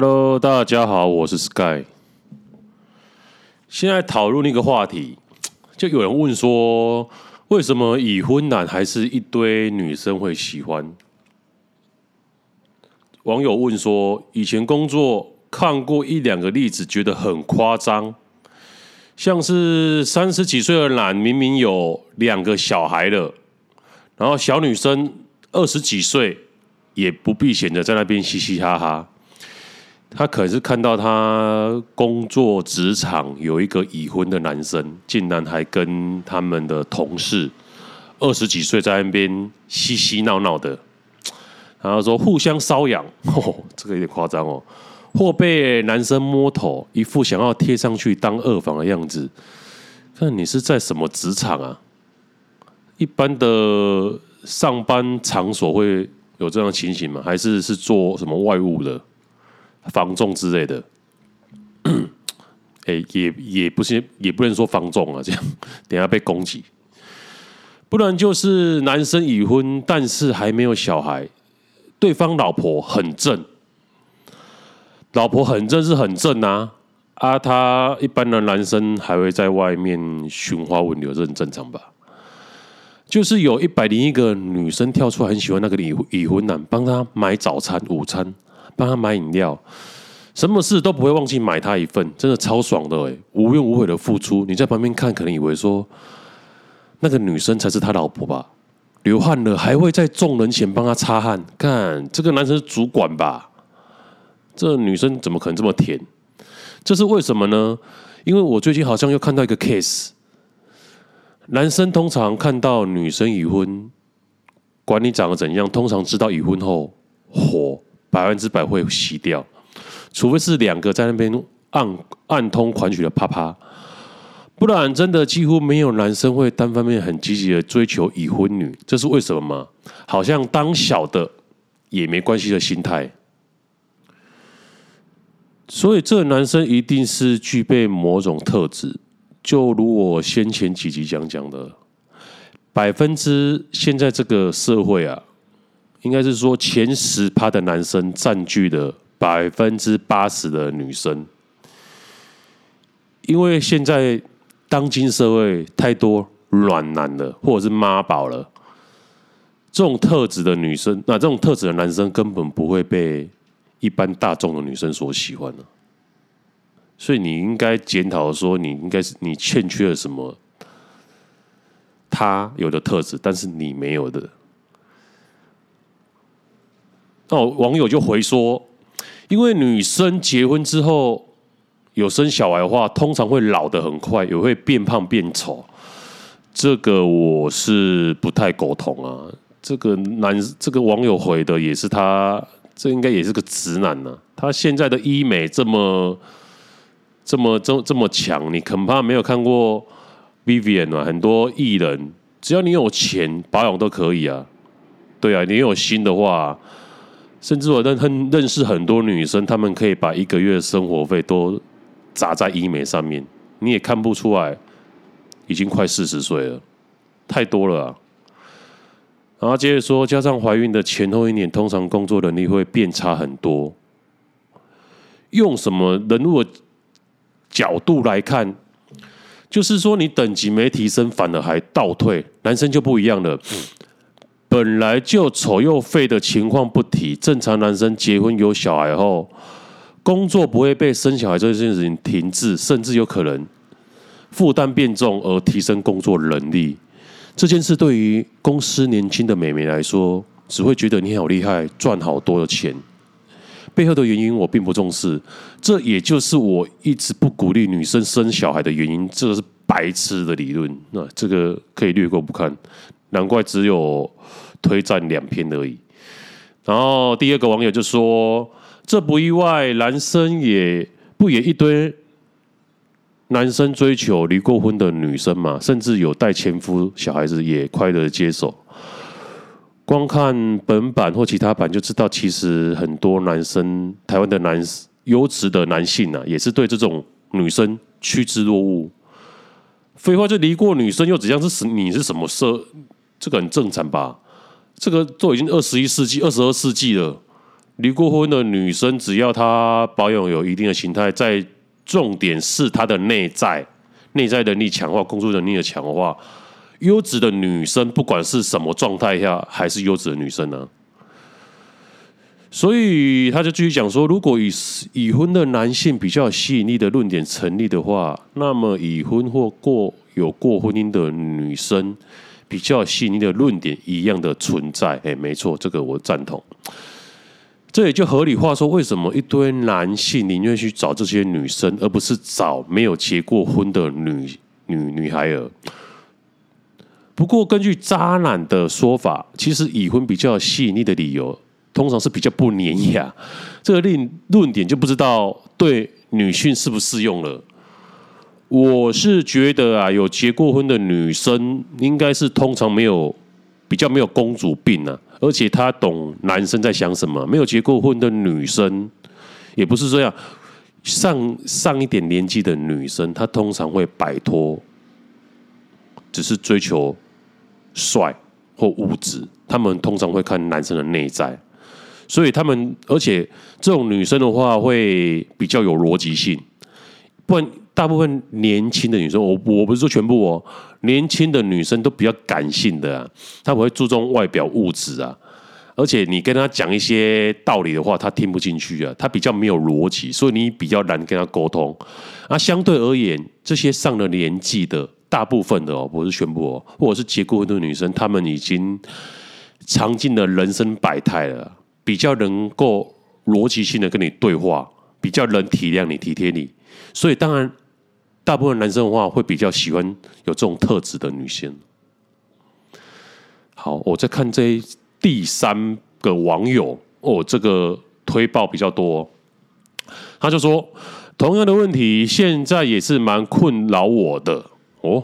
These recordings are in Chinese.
Hello，大家好，我是 Sky。现在讨论一个话题，就有人问说，为什么已婚男还是一堆女生会喜欢？网友问说，以前工作看过一两个例子，觉得很夸张，像是三十几岁的男明明有两个小孩了，然后小女生二十几岁也不避嫌的在那边嘻嘻哈哈。他可能是看到他工作职场有一个已婚的男生，竟然还跟他们的同事二十几岁在那边嬉嬉闹闹的，然后说互相搔痒，哦，这个有点夸张哦，或被男生摸头，一副想要贴上去当二房的样子。看你是在什么职场啊？一般的上班场所会有这样的情形吗？还是是做什么外务的？防重之类的，哎，也也不是，也不能说防重啊，这样 等下被攻击。不然就是男生已婚，但是还没有小孩，对方老婆很正，老婆很正是很正啊啊！他一般的男生还会在外面寻花问柳，这很正常吧？就是有一百零一个女生跳出来，很喜欢那个已已婚男，帮他买早餐、午餐。帮他买饮料，什么事都不会忘记买他一份，真的超爽的哎！无怨无悔的付出，你在旁边看，可能以为说那个女生才是他老婆吧？流汗了还会在众人前帮他擦汗，看这个男生是主管吧？这女生怎么可能这么甜？这是为什么呢？因为我最近好像又看到一个 case，男生通常看到女生已婚，管你长得怎样，通常知道已婚后火。百分之百会洗掉，除非是两个在那边暗暗通款曲的啪啪，不然真的几乎没有男生会单方面很积极的追求已婚女，这是为什么吗？好像当小的也没关系的心态，所以这个男生一定是具备某种特质，就如我先前几集讲讲的，百分之现在这个社会啊。应该是说前十趴的男生占据了百分之八十的女生，因为现在当今社会太多软男了，或者是妈宝了，这种特质的女生，那这种特质的男生根本不会被一般大众的女生所喜欢的，所以你应该检讨说，你应该是你欠缺了什么，他有的特质，但是你没有的。那网友就回说，因为女生结婚之后有生小孩的话，通常会老得很快，也会变胖变丑。这个我是不太苟同啊。这个男这个网友回的也是他，这应该也是个直男呢、啊。他现在的医美这么这么这这么强，你恐怕没有看过 Vivian 啊，很多艺人，只要你有钱保养都可以啊。对啊，你有心的话。甚至我认很认识很多女生，她们可以把一个月的生活费都砸在医美上面，你也看不出来，已经快四十岁了，太多了啊。然后接着说，加上怀孕的前后一年，通常工作能力会变差很多。用什么人物的角度来看，就是说你等级没提升，反而还倒退。男生就不一样了。本来就丑又废的情况不提，正常男生结婚有小孩后，工作不会被生小孩这件事情停滞，甚至有可能负担变重而提升工作能力。这件事对于公司年轻的美眉来说，只会觉得你好厉害，赚好多的钱。背后的原因我并不重视，这也就是我一直不鼓励女生生小孩的原因。这个是白痴的理论，那这个可以略过不看。难怪只有推荐两篇而已。然后第二个网友就说：“这不意外，男生也不也一堆男生追求离过婚的女生嘛，甚至有带前夫小孩子也快乐接受。光看本版或其他版就知道，其实很多男生，台湾的男优质的男性啊，也是对这种女生趋之若鹜。废话，就离过女生又怎样？是你是什么社？这个很正常吧？这个都已经二十一世纪、二十二世纪了，离过婚的女生，只要她保养有一定的形态，在重点是她的内在，内在能力强化，工作能力的强化，优质的女生，不管是什么状态下，还是优质的女生呢、所以他就继续讲说，如果已已婚的男性比较有吸引力的论点成立的话，那么已婚或过有过婚姻的女生比较吸引力的论点一样的存在。哎，没错，这个我赞同。这也就合理化说，为什么一堆男性宁愿去找这些女生，而不是找没有结过婚的女女女孩儿？不过，根据渣男的说法，其实已婚比较有吸引力的理由。通常是比较不粘牙，这个论论点就不知道对女性适不适用了。我是觉得啊，有结过婚的女生应该是通常没有比较没有公主病啊，而且她懂男生在想什么。没有结过婚的女生也不是这样，上上一点年纪的女生，她通常会摆脱，只是追求帅或物质，她们通常会看男生的内在。所以他们，而且这种女生的话会比较有逻辑性，不然大部分年轻的女生，我我不是说全部哦，年轻的女生都比较感性的，她不会注重外表物质啊，而且你跟她讲一些道理的话，她听不进去啊，她比较没有逻辑，所以你比较难跟她沟通。啊，相对而言，这些上了年纪的大部分的哦，不是全部哦，或者是结过婚的女生，她们已经尝尽了人生百态了。比较能够逻辑性的跟你对话，比较能体谅你、体贴你，所以当然，大部分男生的话会比较喜欢有这种特质的女性。好，我在看这第三个网友哦，这个推爆比较多，他就说同样的问题现在也是蛮困扰我的哦。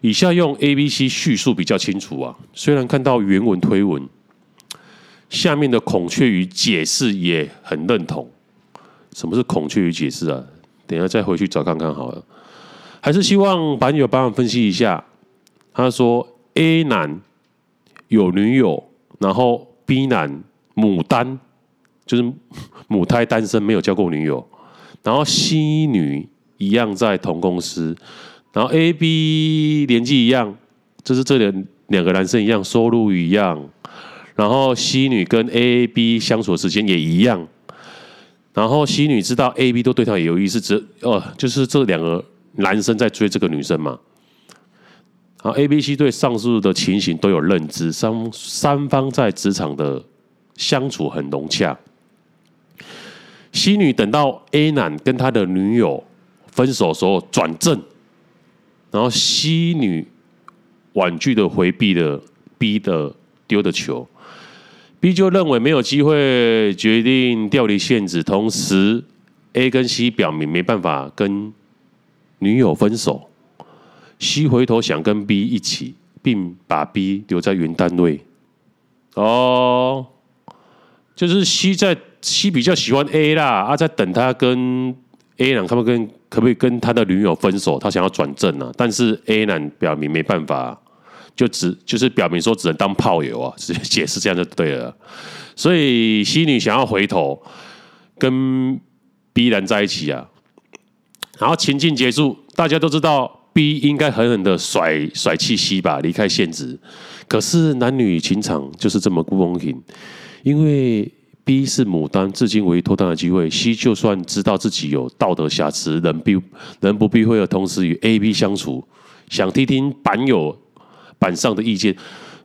以下用 A、B、C 叙述比较清楚啊，虽然看到原文推文。下面的孔雀鱼解释也很认同。什么是孔雀鱼解释啊？等一下再回去找看看好了。还是希望版友帮我分析一下。他说 A 男有女友，然后 B 男母单，就是母胎单身，没有交过女友。然后 C 女一样在同公司，然后 A、B 年纪一样，就是这两两个男生一样，收入一样。然后 C 女跟 A、B 相处的时间也一样，然后 C 女知道 A、B 都对她有意思，只呃就是这两个男生在追这个女生嘛。然后 A、B、C 对上述的情形都有认知，三三方在职场的相处很融洽。C 女等到 A 男跟他的女友分手的时候转正，然后 C 女婉拒的回避了 B 的丢的球。B 就认为没有机会，决定调离现职。同时，A 跟 C 表明没办法跟女友分手。C 回头想跟 B 一起，并把 B 留在原单位。哦，就是 C 在 C 比较喜欢 A 啦，啊，在等他跟 A 男，可不可以跟可不可以跟他的女友分手？他想要转正啊，但是 A 男表明没办法。就只就是表明说只能当炮友啊，直接解释这样就对了。所以 C 女想要回头跟 B 男在一起啊，然后情境结束，大家都知道 B 应该狠狠的甩甩弃 C 吧，离开现实。可是男女情场就是这么不公平，因为 B 是牡丹，至今唯一脱单的机会。C 就算知道自己有道德瑕疵，人必人不避讳的同时与 A、B 相处，想听听版友。板上的意见，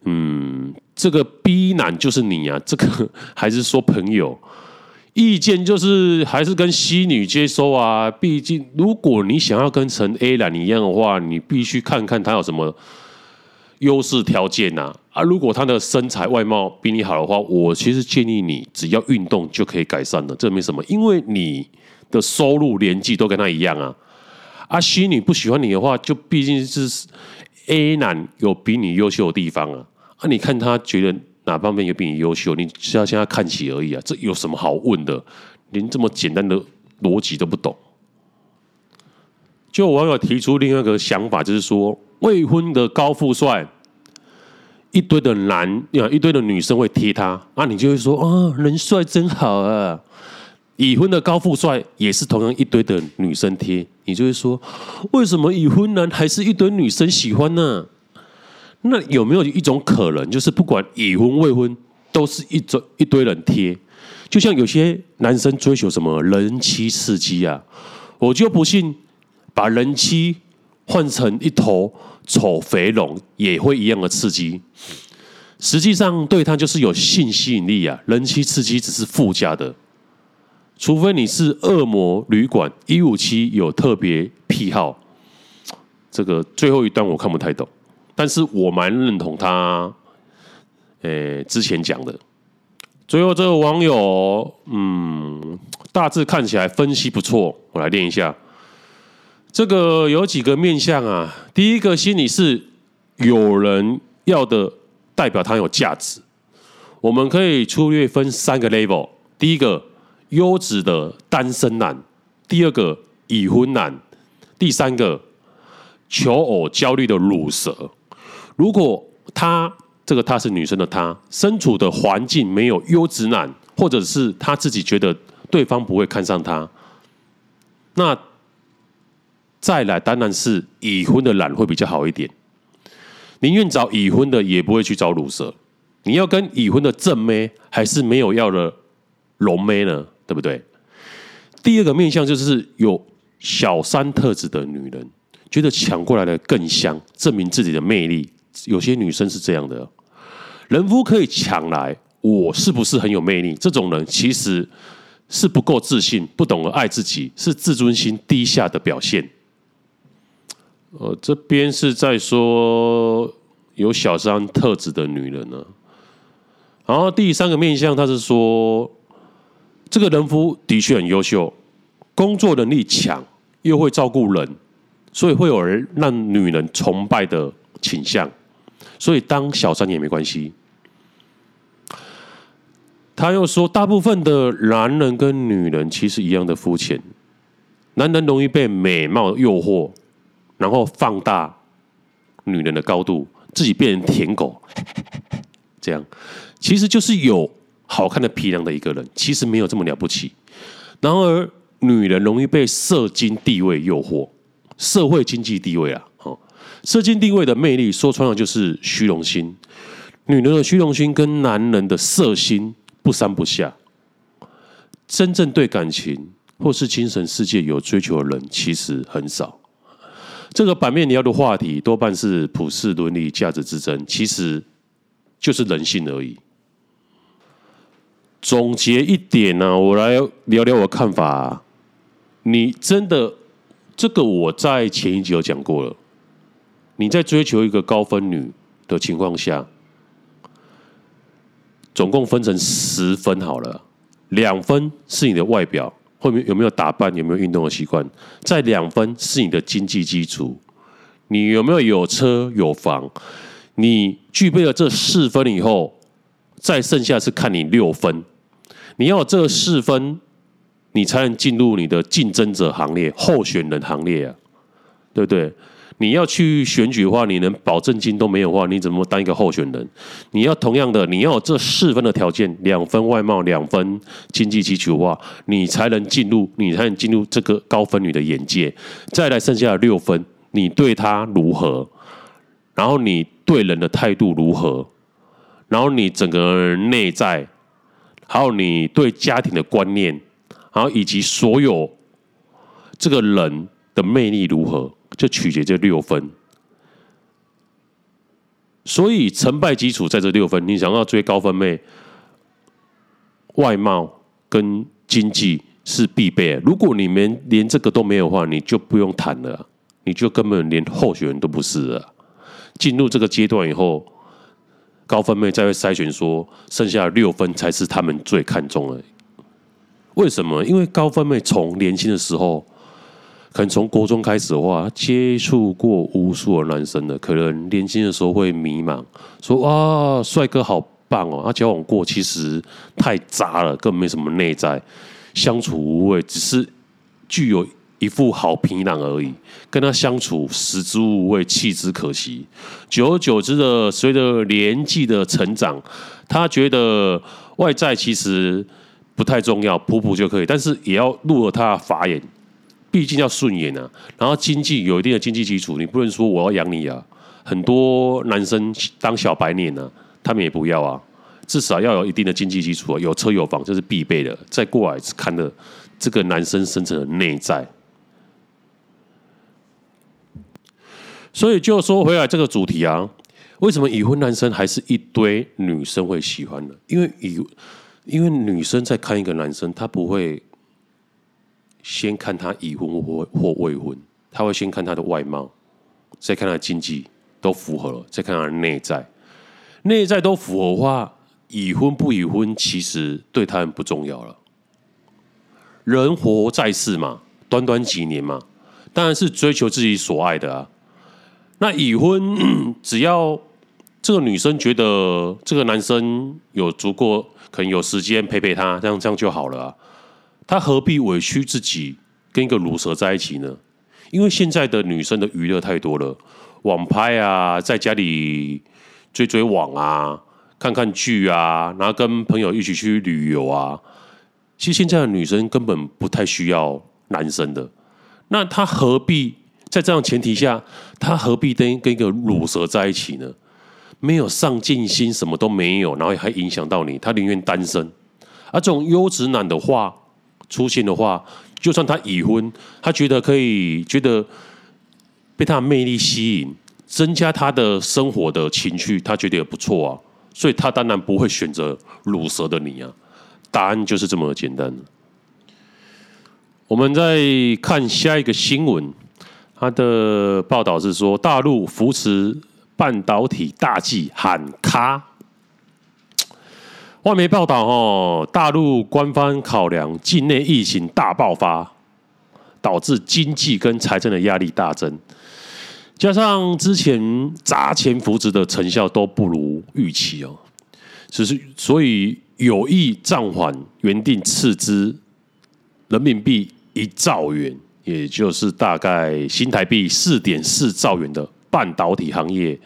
嗯，这个 B 男就是你啊，这个还是说朋友意见就是还是跟 C 女接收啊。毕竟如果你想要跟成 A 男一样的话，你必须看看他有什么优势条件呐。啊，如果他的身材外貌比你好的话，我其实建议你只要运动就可以改善了，这没什么，因为你的收入年纪都跟他一样啊。啊，C 女不喜欢你的话，就毕竟是。A 男有比你优秀的地方啊，啊，你看他觉得哪方面有比你优秀，你只要向他看齐而已啊，这有什么好问的？连这么简单的逻辑都不懂。就网友提出另外一个想法，就是说未婚的高富帅一堆的男呀，一堆的女生会贴他，啊，你就会说啊，人帅真好啊。已婚的高富帅也是同样一堆的女生贴，你就会说，为什么已婚男还是一堆女生喜欢呢？那有没有一种可能，就是不管已婚未婚，都是一堆一堆人贴？就像有些男生追求什么人妻刺激啊，我就不信把人妻换成一头丑肥龙也会一样的刺激。实际上对他就是有性吸引力啊，人妻刺激只是附加的。除非你是恶魔旅馆一五七有特别癖好，这个最后一段我看不太懂，但是我蛮认同他，诶之前讲的。最后这个网友，嗯，大致看起来分析不错，我来念一下。这个有几个面向啊，第一个心理是有人要的，代表他有价值。我们可以粗略分三个 level，第一个。优质的单身男，第二个已婚男，第三个求偶焦虑的乳蛇。如果他这个他是女生的他，身处的环境没有优质男，或者是他自己觉得对方不会看上他，那再来当然是已婚的男会比较好一点。宁愿找已婚的，也不会去找乳蛇。你要跟已婚的正妹，还是没有要的龙妹呢？对不对？第二个面相就是有小三特质的女人，觉得抢过来的更香，证明自己的魅力。有些女生是这样的，人夫可以抢来，我是不是很有魅力？这种人其实是不够自信，不懂得爱自己，是自尊心低下的表现。呃，这边是在说有小三特质的女人呢。然后第三个面相，他是说。这个人夫的确很优秀，工作能力强，又会照顾人，所以会有人让女人崇拜的倾向，所以当小三也没关系。他又说，大部分的男人跟女人其实一样的肤浅，男人容易被美貌诱惑，然后放大女人的高度，自己变成舔狗，这样其实就是有。好看的皮囊的一个人，其实没有这么了不起。然而，女人容易被社经地位诱惑，社会经济地位啊，哦，社经地位的魅力，说穿了就是虚荣心。女人的虚荣心跟男人的色心不三不下。真正对感情或是精神世界有追求的人，其实很少。这个版面聊的话题，多半是普世伦理价值之争，其实就是人性而已。总结一点呢、我来聊聊我的看法、啊。你真的这个我在前一集有讲过了。你在追求一个高分女的情况下，总共分成十分好了，两分是你的外表，后面有没有打扮，有没有运动的习惯，在两分是你的经济基础，你有没有有车有房，你具备了这四分以后，再剩下是看你六分。你要有这四分，你才能进入你的竞争者行列、候选人行列啊，对不对？你要去选举的话，你连保证金都没有的话，你怎么当一个候选人？你要同样的，你要有这四分的条件，两分外貌，两分经济基础的话，你才能进入，你才能进入这个高分女的眼界。再来剩下的六分，你对她如何？然后你对人的态度如何？然后你整个内在。还有你对家庭的观念，然后以及所有这个人的魅力如何，就取决这六分。所以成败基础在这六分。你想要追高分妹，外貌跟经济是必备。如果你们连这个都没有的话，你就不用谈了，你就根本连候选人都不是了。进入这个阶段以后。高分妹再会筛选说，剩下六分才是他们最看重的。为什么？因为高分妹从年轻的时候，可能从国中开始的话，接触过无数的男生的，可能年轻的时候会迷茫，说哇，帅哥好棒哦，他交往过其实太杂了，根本没什么内在，相处无味，只是具有一副好皮囊而已，跟他相处食之无味，弃之可惜。久而久之的，随着年纪的成长，他觉得外在其实不太重要，普普就可以，但是也要入了他的法眼，毕竟要顺眼啊。然后经济有一定的经济基础，你不能说我要养你啊。很多男生当小白脸呢、啊，他们也不要啊。至少要有一定的经济基础啊，有车有房，这是必备的。再过来看的这个男生深层的内在。所以就说回来这个主题啊，为什么已婚男生还是一堆女生会喜欢呢？因为已因为女生在看一个男生，她不会先看他已婚或或未婚，她会先看他的外貌，再看他的经济都符合了，再看他的内在，内在都符合的话。已婚不已婚，其实对他们不重要了。人活在世嘛，短短几年嘛，当然是追求自己所爱的啊。那已婚，只要这个女生觉得这个男生有足够，可能有时间陪陪她，这样这样就好了啊。她何必委屈自己跟一个鲁蛇在一起呢？因为现在的女生的娱乐太多了，网拍啊，在家里追追网啊。看看剧啊，然后跟朋友一起去旅游啊。其实现在的女生根本不太需要男生的，那她何必在这样前提下，他何必跟跟一个乳蛇在一起呢？没有上进心，什么都没有，然后还影响到你，他宁愿单身。而这种优质男的话出现的话，就算他已婚，他觉得可以，觉得被他的魅力吸引，增加他的生活的情趣，他觉得也不错啊。所以他当然不会选择乳蛇的你啊，答案就是这么简单。我们再看下一个新闻，他的报道是说，大陆扶持半导体大计喊卡。外媒报道哦，大陆官方考量境内疫情大爆发，导致经济跟财政的压力大增。加上之前砸钱扶植的成效都不如预期哦，只是所以有意暂缓原定斥资人民币一兆元，也就是大概新台币四点四兆元的半导体行业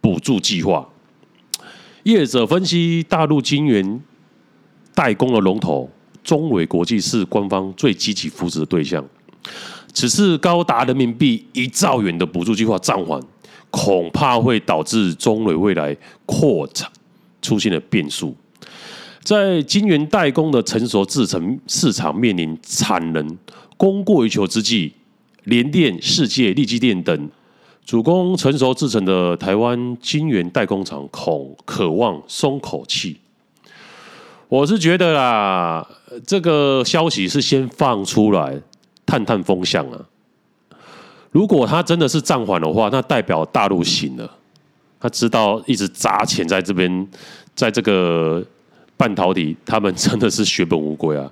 补助计划。业者分析，大陆晶圆代工的龙头中纬国际是官方最积极扶持的对象。此次高达人民币一兆元的补助计划暂缓，恐怕会导致中纬未来扩产出现了变数。在晶圆代工的成熟制程市场面临产能供过于求之际，联电、世界、力积电等主攻成熟制程的台湾晶圆代工厂恐渴望松口气。我是觉得啦，这个消息是先放出来。探探风向啊！如果他真的是暂缓的话，那代表大陆醒了，他知道一直砸钱在这边，在这个半导体，他们真的是血本无归啊！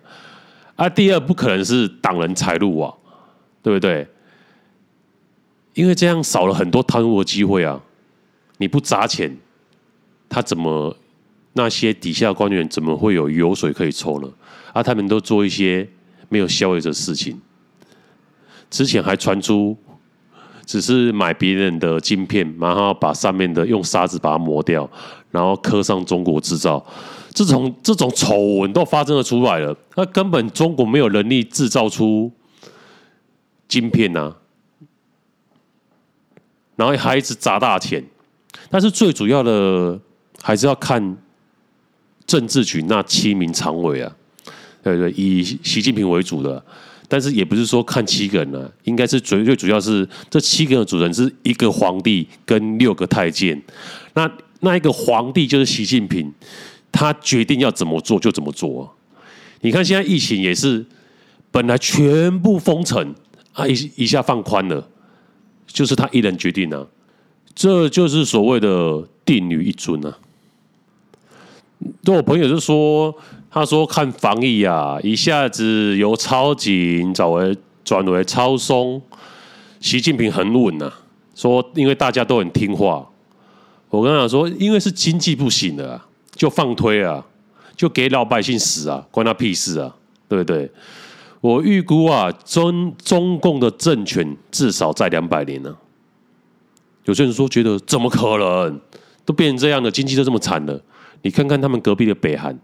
啊，第二不可能是挡人财路啊，对不对？因为这样少了很多贪污的机会啊！你不砸钱，他怎么那些底下官员怎么会有油水可以抽呢？啊，他们都做一些没有效益的事情。之前还传出，只是买别人的晶片，然后把上面的用砂纸把它磨掉，然后刻上中国制造，这种这种丑闻都发生了出来了。那根本中国没有能力制造出晶片呐，然后还一直砸大钱。但是最主要的还是要看政治局那七名常委啊，对对，以习近平为主的。但是也不是说看七个人、啊，应该是最最主要是这七个人的组成是一个皇帝跟六个太监。那那一个皇帝就是习近平，他决定要怎么做就怎么做、你看现在疫情也是本来全部封城啊，一一下放宽了，就是他一人决定啊，这就是所谓的定于一尊啊。对我朋友就说。他说：“看防疫啊，一下子由超紧转为转为超松，习近平很稳呐、啊。说因为大家都很听话，我跟他说，因为是经济不行了、啊，就放推啊，就给老百姓死啊，关他屁事啊，对不对？我预估啊，中中共的政权至少在两百年呢。有些人说觉得怎么可能？都变成这样了，经济都这么惨了。你看看他们隔壁的北韩，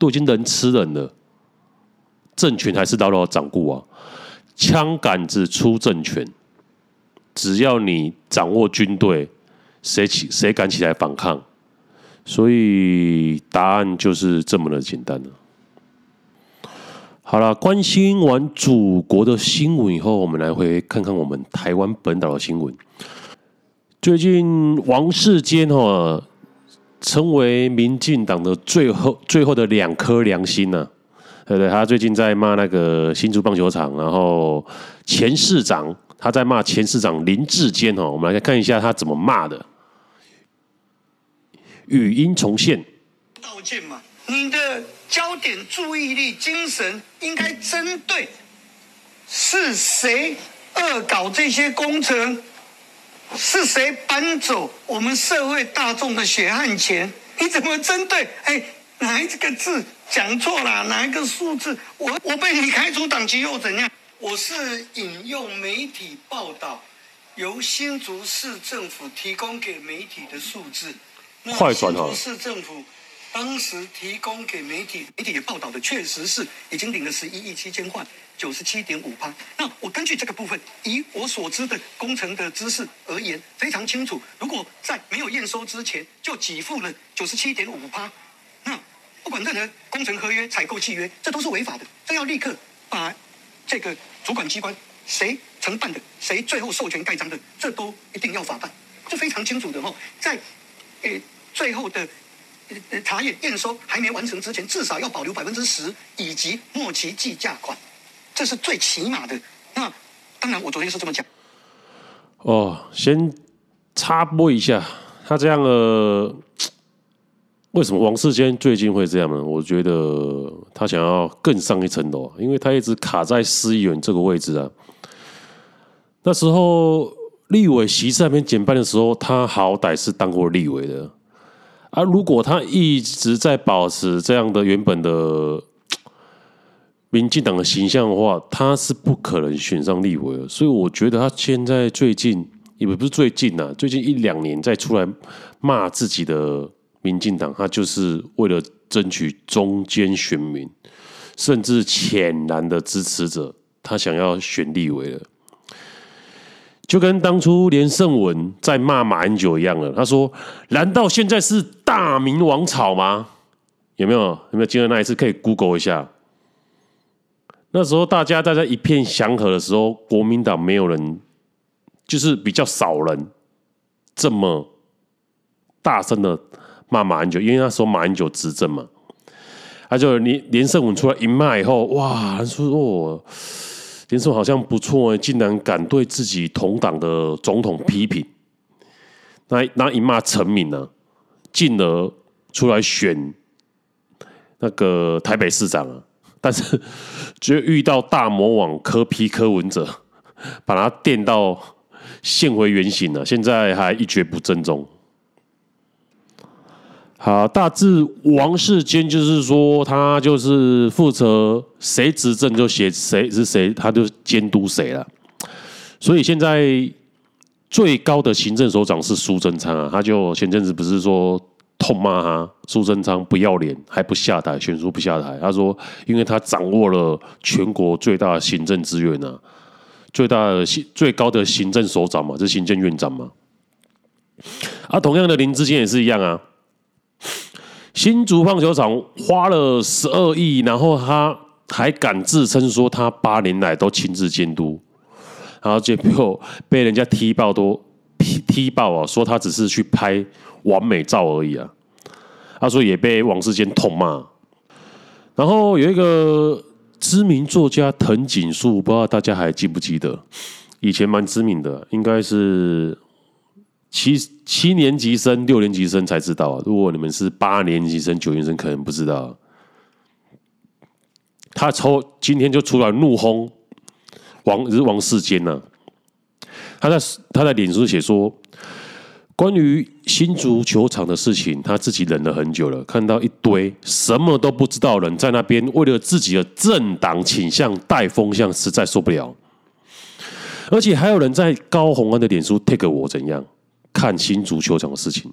都已经人吃人了，政权还是牢牢掌固啊。枪杆子出政权，只要你掌握军队，谁起谁敢起来反抗？所以答案就是这么的简单了。好了，关心完祖国的新闻以后，我们来回看看我们台湾本岛的新闻。最近王世坚哈成为民进党的最后最后的两颗良心呢、啊，对不对？他最近在骂那个新竹棒球场，然后前市长他在骂前市长林志坚哈，我们来看一下他怎么骂的。语音重现。道歉嘛，你的焦点、注意力、精神应该针对是谁恶搞这些工程，是谁搬走我们社会大众的血汗钱？你怎么针对？哎，哪一个字讲错了？哪一个数字？我我被你开除党籍又怎样？我是引用媒体报道，由新竹市政府提供给媒体的数字。那新竹市政府当时提供给媒体，媒体也报道的确实是已经领了十一亿七千块，九十七点五趴。那我根据这个部分，以我所知的工程的知识而言，非常清楚。如果在没有验收之前就给付了九十七点五趴，那不管任何工程合约、采购契约，这都是违法的。这要立刻把这个主管机关谁承办的、谁最后授权盖章的，这都一定要法办，这非常清楚的哦，在。诶，最后的查验验收还没完成之前，至少要保留百分之十，以及末期计价款，这是最起码的。那当然，我昨天是这么讲。哦，先插播一下，他这样呃，为什么王世坚最近会这样呢？我觉得他想要更上一层楼，因为他一直卡在市议员这个位置啊。那时候。立委席次还没减半的时候，他好歹是当过立委的啊。如果他一直在保持这样的原本的民进党的形象的话，他是不可能选上立委的。所以我觉得他现在最近也不是最近呐，最近一两年再出来骂自己的民进党，他就是为了争取中间选民，甚至浅蓝的支持者，他想要选立委了。就跟当初连胜文在骂马英九一样了。他说：“难道现在是大明王朝吗？”有没有？有没有记得那一次？可以 Google 一下。那时候大家在在一片祥和的时候，国民党没有人，就是比较少人这么大声的骂马英九，因为那时候马英九执政嘛。他就连连胜文出来一骂以后，哇，他说哦。连胜好像不错，竟然敢对自己同党的总统批评，那那一骂成名了，进而出来选那个台北市长啊。但是就遇到大魔王柯 P 柯文哲，把他电到现回原形了，现在还一蹶不振中。好，大致王世坚就是说，他就是负责谁执政就写谁是谁，他就监督谁了。所以现在最高的行政首长是苏贞昌啊，他就前阵子不是说痛骂他苏贞昌不要脸，还不下台，选书不下台。他说，因为他掌握了全国最大的行政资源啊，最大的行最高的行政首长嘛，是行政院长嘛。啊，同样的林志坚也是一样啊。新竹棒球场花了十二亿，然后他还敢自称说他八年来都亲自监督，然后结果被人家踢爆都踢踢爆啊，说他只是去拍完美照而已啊。他说也被王世坚痛骂。然后有一个知名作家藤井树，不知道大家还记不记得？以前蛮知名的，应该是。七七年级生、六年级生才知道。如果你们是八年级生、九年级生，可能不知道。他抽今天就出来怒轰王，日王世坚呢。他在他在脸书写说，关于新足球场的事情，他自己忍了很久了。看到一堆什么都不知道人在那边为了自己的政党倾向带风向，实在受不了。而且还有人在高虹安的脸书 take 我怎样看新足球场的事情。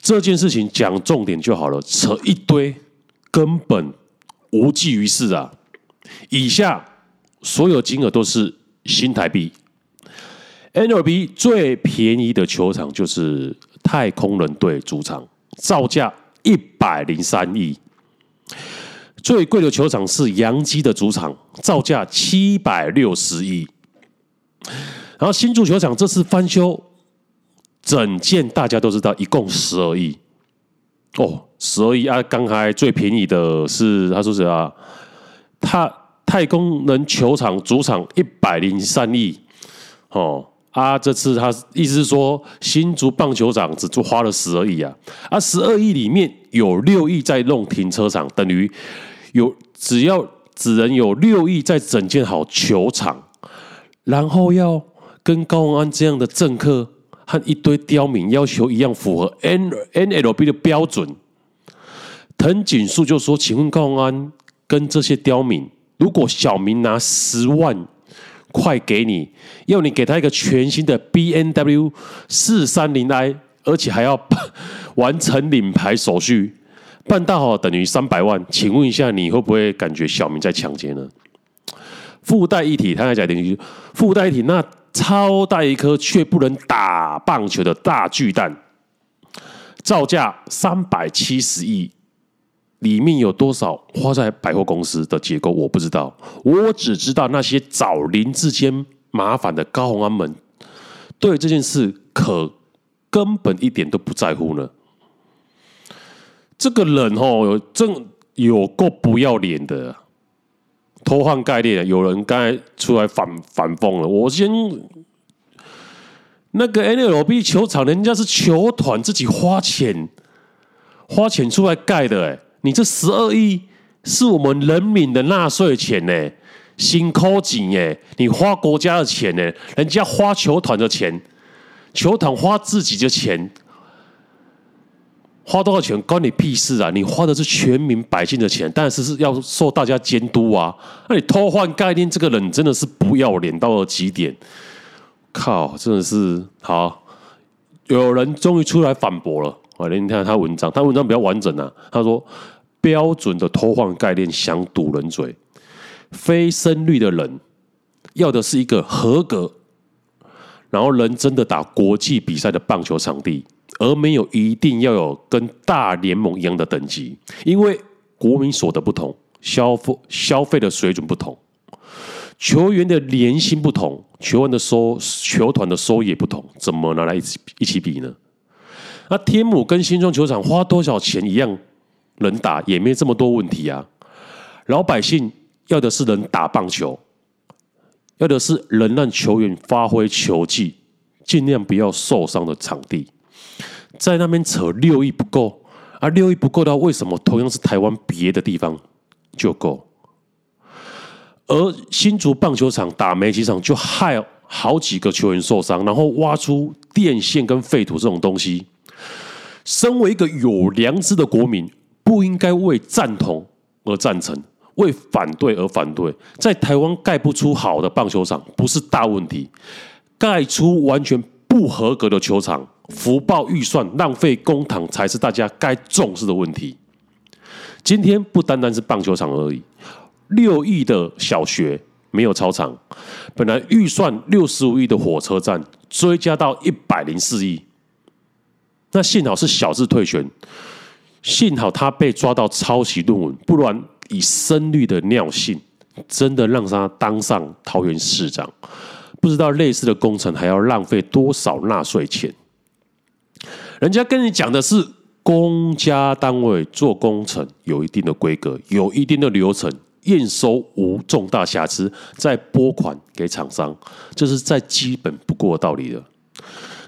这件事情讲重点就好了，扯一堆根本无济于事啊！以下所有金额都是新台币。n l b 最便宜的球场就是太空人队主场，造价一百零三亿；最贵的球场是洋基的主场，造价七百六十亿。然后新足球场这次翻修，整件大家都知道，一共十二亿。哦，十二亿啊！刚才最便宜的是他说谁啊？他太空人球场主场一百零三亿哦。啊，这次他意思是说，新竹棒球场只就花了十二亿啊，啊，十二亿里面有六亿在弄停车场，等于有只要只能有六亿在整建好球场，然后要跟高虹安这样的政客和一堆刁民要求一样符合 N N L B 的标准。藤井树就说：“请问高安跟这些刁民，如果小明拿十万？”块给你，要你给他一个全新的 B N W 四三零 i，而且还要完成领牌手续，办到好等于三百万。请问一下，你会不会感觉小明在抢劫呢？附带一体，他还讲等于附带一体，那超大一颗却不能打棒球的大巨蛋，造价三百七十亿。里面有多少花在百货公司的结构，我不知道。我只知道那些找林志坚麻烦的高虹安们，对这件事可根本一点都不在乎呢。这个人哦，真有够不要脸的，偷换概念。有人刚才出来反反讽了。我先那个 N L B 球场，人家是球团自己花钱花钱出来盖的，哎。你这十二亿是我们人民的纳税钱呢，辛苦钱耶！你花国家的钱呢，人家花球团的钱，球团花自己的钱，花多少钱关你屁事啊！你花的是全民百姓的钱，但是是要受大家监督啊！那你偷换概念，这个人真的是不要脸到了极点！靠，真的是好，有人终于出来反驳了。我你看他文章，他文章比较完整啊，他说。标准的偷换概念，想堵人嘴。非胜率的人要的是一个合格，然后能真的打国际比赛的棒球场地，而没有一定要有跟大联盟一样的等级。因为国民所得不同，消费消费的水准不同，球员的年薪不同，球员的收球团的收益也不同，怎么拿来一起一起比呢？那天母跟新庄球场花多少钱一样？能打也没这么多问题啊！老百姓要的是能打棒球，要的是能让球员发挥球技，尽量不要受伤的场地。在那边扯六亿不够啊，六亿不够的话，为什么同样是台湾别的地方就够？而新竹棒球场打没几场就害好几个球员受伤，然后挖出电线跟废土这种东西。身为一个有良知的国民。不应该为赞同而赞成，为反对而反对。在台湾盖不出好的棒球场不是大问题，盖出完全不合格的球场，福报预算浪费公帑才是大家该重视的问题。今天不单单是棒球场而已，六亿的小学没有操场，本来预算六十五亿的火车站追加到一百零四亿，那幸好是小智退选。幸好他被抓到抄袭论文，不然以深绿的尿性，真的让他当上桃园市长，不知道类似的工程还要浪费多少纳税钱。人家跟你讲的是公家单位做工程有一定的规格，有一定的流程，验收无重大瑕疵，再拨款给厂商，这是再基本不过的道理了。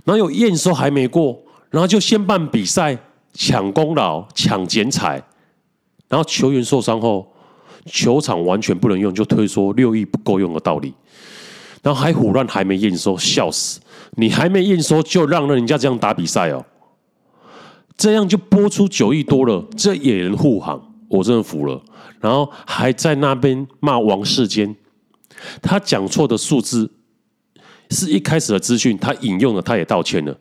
哪有验收还没过，然后就先办比赛？抢功劳、抢剪彩，然后球员受伤后，球场完全不能用，就推说六亿不够用的道理，然后还胡乱还没验收，笑死！你还没验收就让人家这样打比赛哦，这样就播出九亿多了，这也能护航，我真的服了。然后还在那边骂王世坚，他讲错的数字是一开始的资讯，他引用了，他也道歉了。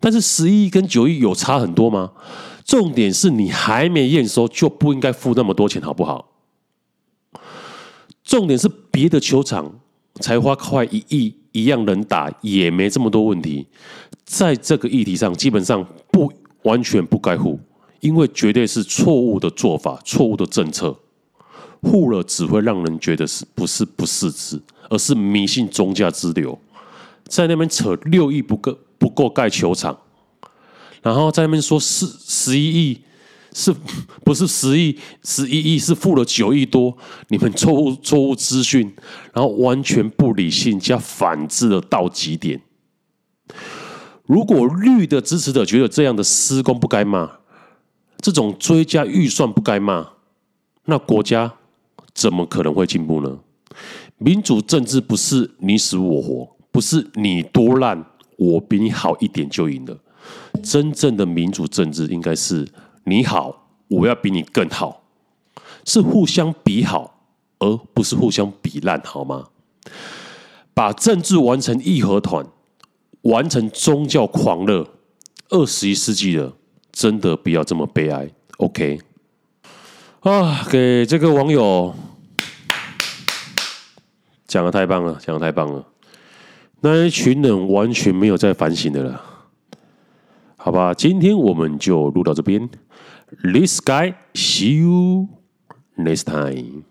但是十一亿跟九亿有差很多吗？重点是你还没验收就不应该付那么多钱，好不好？重点是别的球场才花快一亿，一样能打，也没这么多问题。在这个议题上，基本上不完全不该护，因为绝对是错误的做法，错误的政策。护了只会让人觉得是不是不识字，而是迷信宗教之流，在那边扯六亿不够。不够盖球场，然后在那边说是十一亿，是 不是十亿？十一亿是付了九亿多，你们错误错误资讯，然后完全不理性加反制的到极点。如果绿的支持者觉得这样的施工不该骂，这种追加预算不该骂，那国家怎么可能会进步呢？民主政治不是你死我活，不是你多烂。我比你好一点就赢了。真正的民主政治应该是你好，我要比你更好，是互相比好，而不是互相比烂，好吗？把政治玩成义和团，玩成宗教狂热，二十一世纪了，真的不要这么悲哀。OK，啊，给这个网友讲的太棒了，讲的太棒了。那一群人完全没有在反省的了，好吧？今天我们就录到这边。This guy, see you next time.